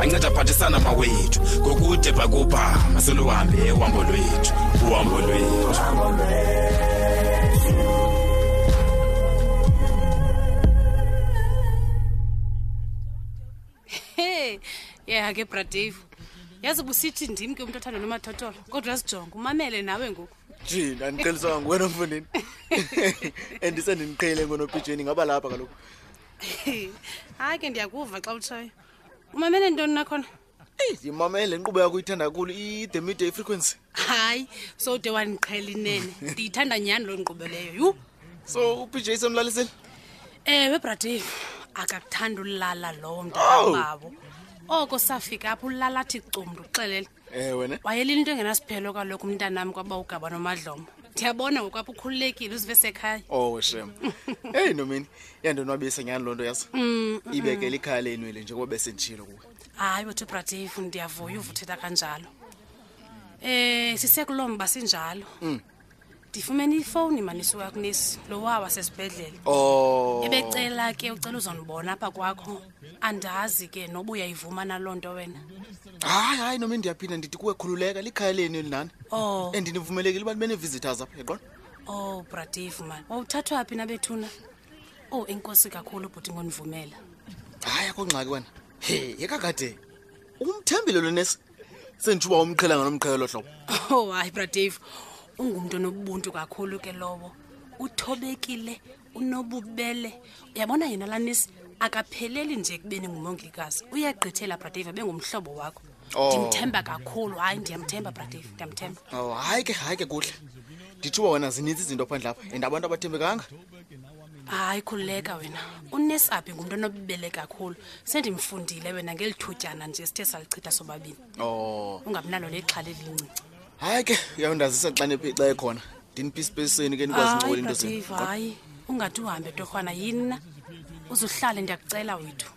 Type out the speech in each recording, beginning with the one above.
anceda aphathisana mawethu ngokude bhakubha maseluhambe uhambo lwethu uhambo lwethu yeah ke bradave yazi busithi ndim ke umntu othanda nomathotholo kodwa sijonga umamele nawe ngoku jini andiqelisanga nguwena mfundini andisendindiqhele ngonopijeni ngaba lapha kaloku hayi ke ndiyakuva xa utshoyo umamele ntoni nakhona ndimamele inkqubo yakho ithanda kakhulu i-the midday frequency hayi so ude wandiqhela inene ndiyithanda nyhani loo nkqubo leyo yhu so upj semlalisile ewe bradave akakuthanda ulala lowo mntanababo oh. oko safika apho ulala athi cumndu uxelela ewe ne wayelile into engenasiphelo kaloku umntanam kwaba ugaba nomadlomo ndiyabona ngokwapha ukhululekile uzive sekhaya ow oh, shem eyi nomini yandonwabisa nyhani loo nto yazo mm, mm, mm. ibekele ikhaya lenwele njengoba besenditshilo kuwe hayi wethu ubratifu ndiyavuya uvuthetha kanjalo um eh, sisekuloo mba sinjalo ndifumene ifowuni manisi wakho nesi lowa wasesibhedlele oh ebecela ke ucela uzondibona apha kwakho andazi ke noba uyayivuma naloo nto wena hayi hayi noma ndiyaphinda ndithi kuwe khululeka likhaya lenu elinani oh and nivumelekile uba nibenevisitors apha yaqona oh bradive mani wawuthathwa phi nabethuna oh enkosi kakhulu bhuti ngonivumela hayi akho ngxaki wena he yekakade umthembile lo nesi senditshuba umqhela nganomqhela lo hlobo oh hayi bradave ungumntu onobuntu kakhulu ke lowo uthobekile unobubele uyabona yena lanisi akapheleli nje kubeni ngumongikazi uyagqithela bradave bengumhlobo wakho oh. ndimthemba kakhulu hayi ndiyamthemba bradave ndiyamthemba oh hayi ke hayi ke kuhle nditshuba wena zininzi izinto phandle apha and abantu abathembekanga hayi khululeka wena unesaphi ngumntu onobubele kakhulu sendimfundile wena ngeli thutyana nje sithe salichitha sobabini oh ungabinalo lexhala elincinci hayi ke uyawundazisa xa nephixa ekhona ndiniphi isipeseni ke nikwazi ncola into zenu hayi ungathi uhambe torhwana yini na uzuhlale ndiyakucela wethu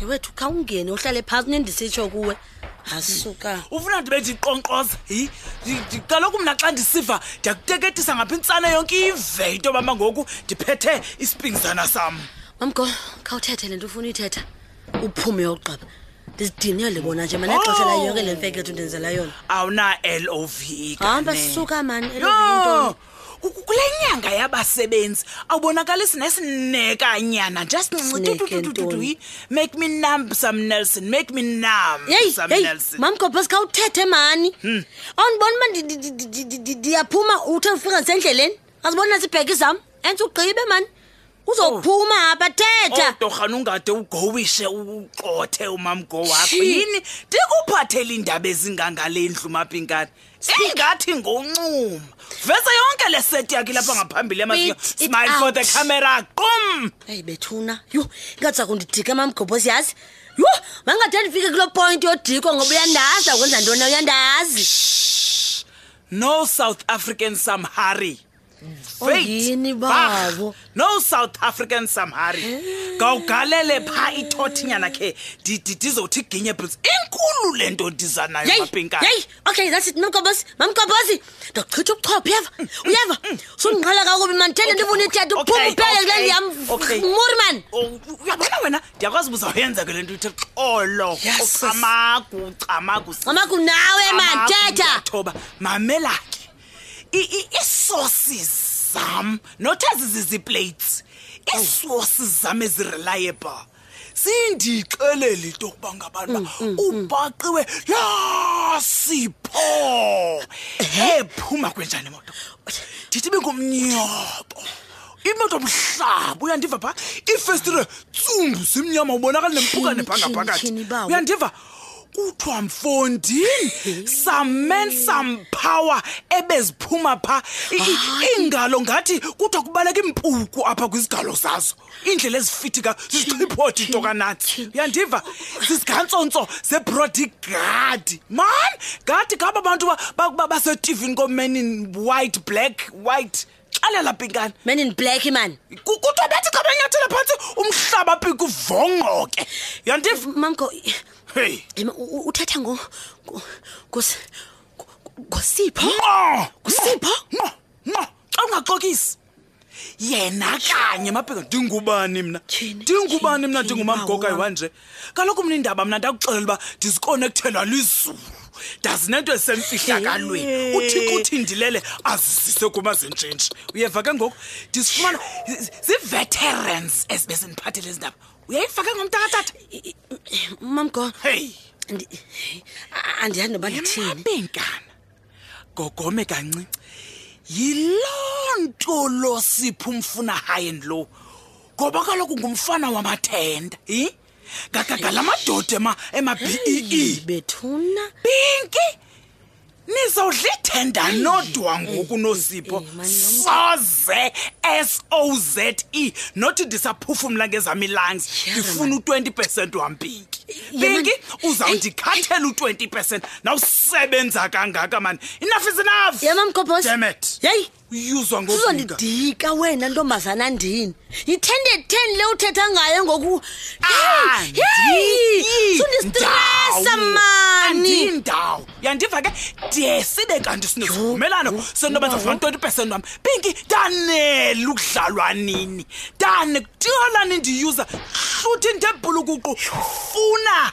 yewethu khawungene uhlale phantsi nendisitsho kuwe asuka ufuna ndibe ndiqonkqoza yi Ndi- ndi- kaloku mna xa ndisiva ndiyakuteketisa ngapha intsana yonke ive into yoba ngoku ndiphethe isipingizana sam mamgo khawuthethe le nto ufuna uyithetha uphume yogqaba ndizidinele bona nje mane xesha layo yonke le mfekethu ndenzela yona awuna l o v hamba suka mani elointoni kule nyanga yabasebenzi awubonakalisi nesinekanyana nje sincinci make me numb some nelson make me numb hey, some hey, nelson mamgobhos khawuthethe mani hmm. awundibona uba ndiyaphuma uthe ufika ndisendleleni azibona sibheke izam enze ugqibe mani uzophuma apha thetha otorhana ungade ugowise uxothe umamgo wakho Shi. yini ndikuphathela iindaba ezingangale ndlu mapinkani ingathi ngoncuma vese yonke le seti yakhe lapha ngaphambili yamazinyo Spit it smile for the out. camera qum eyi bethuna yho ingathi zakundidika mamgobhozi yazi yho mangade ndifike kuloo point yodikwa ngoba uyandazi akwenza ntoni na uyandazi no south african samhari Yini babo? No South African Samhari. Kawugalele pha ithothinyana ke ndizothi ginye boots. Inkulu lento ndiza nayo mapinka. Hey, okay that's it Mkobosi. Mamkobosi. Ndochitha ubuchophe yeva. Uyeva? Sungiqhala kakubi man thele ndifuna ithethe uphumele kule yam. Muri man. Oh, uyabona wena ndiyakwazi buza uyenza ke lento ithe xolo. Chamagu, chamagu. Chamagu nawe man thetha. Thoba mamela ke. ii-sources zam not ezi ziziplates ii-sources zam ezireliable sindixelela into yokuba ngabani uba mm, mm, mm. ubhaqiwe yasipho ephuma kwenjani imoto ndithi bengumnyobo imoto mhlaba uyandiva pha iifestire tsundu zimnyama ubonakala nempukane bhangaphakathi uyandiva kuthiwa mfondini some men some power ebeziphuma pha I- i- iingalo ngathi kuthiwa kubaleka iimpuku apha kwizigalo zazo iindlela ezifitika zisichiphotha into kananzi uyandiva zisigantsonso zebrodi gadi man ngathi ngaba bantu ba- ba- ba- basetivini komenin white black white xalela pinkani men in black man Ku- kuthiwa bathi xa benyathela phantsi umhlaba pika uvongqoke yandiv mamgo heyi em, u- u- uthetha ngo ngo- ngos- ngo- ngosipho nqo Kusipho? nqo nqo xa ungaxokisi yena kanye mapika ndingubani mna Tyhini, ndingubani mna tyhini, ndingumamgoka tyhini, iwanje kaloku mna indaba mna ndakuxelela uba ndizikonekthelwa lizulu ndazi nento esemfihlakalweni uthixo uthi ndilele azisise kuma zintshintshi uyeva ke ngoku ndizifumana zii-veterans ezibe zindiphathele ezi ndaba uyayifake ngomntakatata mamgo heyi andiyandi noba ndithini benkana gogome kancinci yiloo nto lo siphi umfuna hayen lo ngoba kaloku ngumfana wamathenda i gagagala amadoda ema ema-bee e. bethuna pinki nizodla ithenda nodwa ngoku nosipho soze soz e nothi ndisaphufumla ngezam ilangs ndifuna u-20 percent wampinki pinki uzawundikhathela u-20 percent nawusebenza kangaka mani enough is enough ye mamgobhos damn it yeyi uyuzwa ngofika uzondidika wena ntombazana ndini yi-tende ten le uthetha ngayo ngoku Ah, Yeyi, yeyi, ndiyi sundistresa ndawo. mani andindawo yandiva ke de sibe kanti sinesivumelano sentoba ndizafumana twenty percent wam pinki ndanele ukudlalwa nini ndane kutiyolani ndiyuza hluthi into ebhulukuqu funa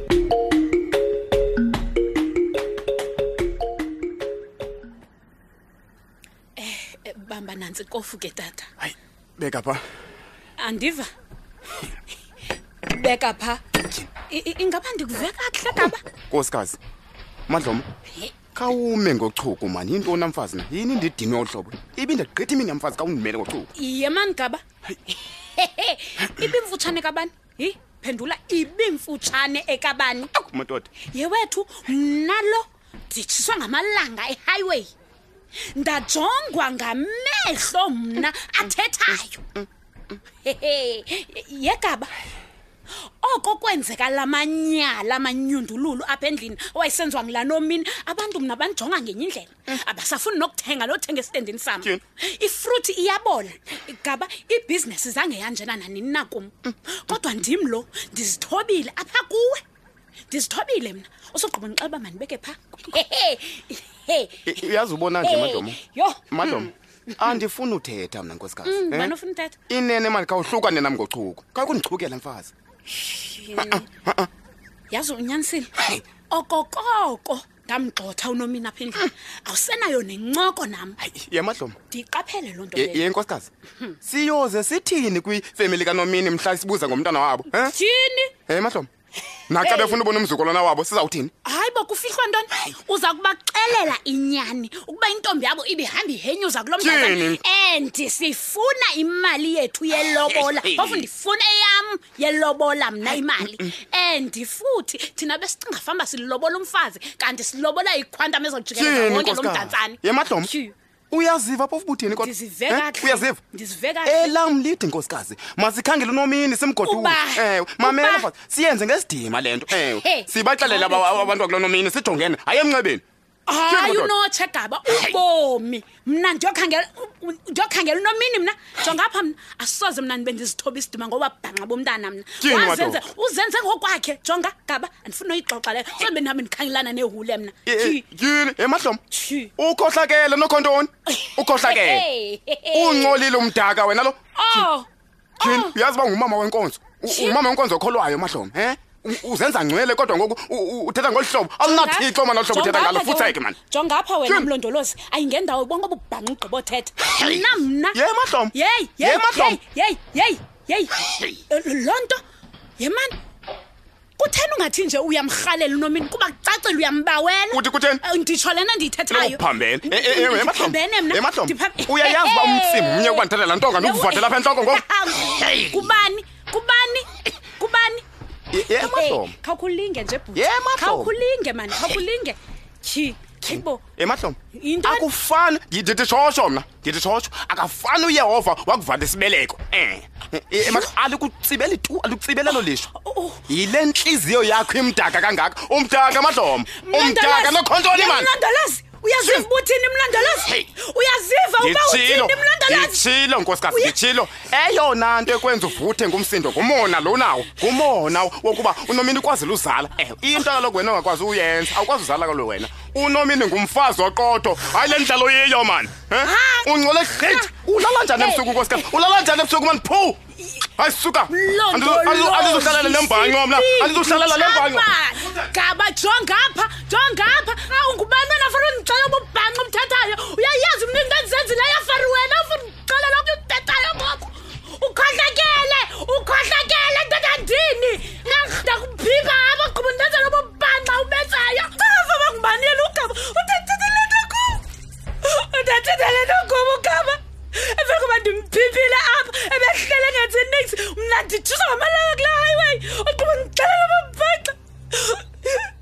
Eh, bamba nantsi kofu ke tata hayi beka pha andiva beka pha ingaba ndikuve kakuhle kaba nkosikazi madloma khawume ngochuku mani yinto namfazi na yini ndidime olu hlobo ibi ndagqitha imini yamfazi kawundimele ngochuku iye mani gaba ibimfutshane kabani hi phendula ibimfutshane ekabani madoda yewethu mna lo nditshiswa ngamalanga ehighway ndajongwa ngamehlo mna athethayo yekaba oko kwenzeka la manyala amanyundululu apha endlini owayesenziwa ngila nomini abantu mna bandijonga ngenye indlela abasafuni nokuthenga lo thenga esitendini sami Tyhini. ifruit iyabola igaba ibhizinesi zangeyanjena nanini na kum kodwa ndim lo ndizithobile apha kuwe ndizithobile mna usogqiba ndixeba mandibeke pha Hehe, he I- uyazi ubona nje madomo yho madomo andifuni uthetha mna nkosikazi Mm, eh? bani ofuna uthetha inene mani khawuhlukane nam ngochuku khawukundichukela mfazi yazi unyanisile okokoko ndamgxotha unomina apha endlini awusenayo nencoko nam yemadloma ndiyiqaphele loo nto ye nkosikazi siyoze sithini kwifemeli kanomini mhla isibuza ngomntana wabo um thini ye madloma naxa befuna ubona umzukulwana wabo sizawuthini hayi bo kufihlwa ntoni uza kubaxelela inyani ukuba intombi yabo ibihamba ihenyuza kulo mntana and sifuna imali yethu yelobola phofu ndifuna eyam yelobola mna imali and futhi thina besicinga famba silobola umfazi kanti silobola ikhwantam ezojikeleza wonke lo mdantsane yemadlom uyaziva phofu buthini kodwa eh? uyaziva elam lidi nkosikazi masikhangele unomini simgoduwe ewe mamela fa siyenze ngesidima le nto ewe sibaxelela abantu bakulo nomini sijongene hayi emnxebeni hayi Madoda. unotshe gaba ubomi mna ndiyokhangela u- u- ndiyokhangela unomini mna jongapha mna asoze mna ndibe ndizithoba isidima ngoba bhanxa bomntana mna Tyhini, Wazenze- madoda. uzenze ngokwakhe jonga gaba andifuna uyixoxa leyo so bendihambe ndikhangelana nehule mna Eh, eh, yini emahloma Tjhi. ukhohlakele nokhontoni ukhohlakele Hey, hey, hey. uncolile umdaka wena lo oh Jin, oh. uyazi ba ngumama wenkonzo. Umama wenkonzo okholwayo mahloma, he? uzenza ngcwele kodwa ngoku uthetha ngolu hlobo awunathixo mani oluhlobo uthetha ngalo futheke mani jongapha wena mlondolozi ayingendawo bonke obubhanqa ugqibothetha mna mna ye mahlom yeyi yeyi yeyi yeyi yeyi loo nto ye mani kutheni ungathi nje uyamrhalela unomini kuba kucacile uyambawela Uthi kutheni? Eh, nditsho lena ndiyithethayo Uphambene. Eh, eh, eh, Ndiphambene mna. emahlombe. Ndipham- Uyayazi uba Eh, umtsimbi eh, mnye ukubandithatha laa ntonga ndikuvatela apha entloko ngoku. Hey. kubani kubani kubani Ye- ye, Hey, emahlombe. khawukhulinge nje bhuti Ye, emahlombe. khawukhulinge mani khawukhulinge tyhi ayibo emahlombe Into- akufani ndithi ndithi shosho mna ndithi shosho akafani uyehova wakuvala isibeleko um alikutsibeli tu alikutsibelelo lisho Oh, yile ntliziyo yakho imdaka kangaka umdaka amahlombe umdaka nokhontsoni mani mlondolozi uyaziva uba uthini mlondolozi Hey. uyaziva uba nditshilo uthini mlondolozi nditshilo nkosikazi Uya- nditshilo eyona nto ekwenza uvuthe ngumsindo ngumona lonawo ngumona wokuba unomini ukwazile uzala um into kaloku wena ongakwazi uyenza awukwazi uzala kalo wena unomini ngumfazi oqotho hayi le ndlalo yiyo mani ungcole gqithi ulala njani ebusuku koska ulala njani ebusuku mani phu hayi suka andizohlalela lembhanco mna andizohlalela lembhanco gaba jongapha jongapha ungubani wena fari undixela ububhanco obuthathayo uyayazi mna into endizenzileyo fari wena ufuna ukhohlakele ukhohlakele ndodandini ndakubhibha apha gquba ndenzela ububhanxa ubezayo cava bangubani yena ugaba udathethe le nto kum udathethe le nto kum ugaba emveni koba ndimbhibhile apha ebehlele ngenzi nix mna ndithusa ngamalanga kula highway ugquba ndixelela ububhanxa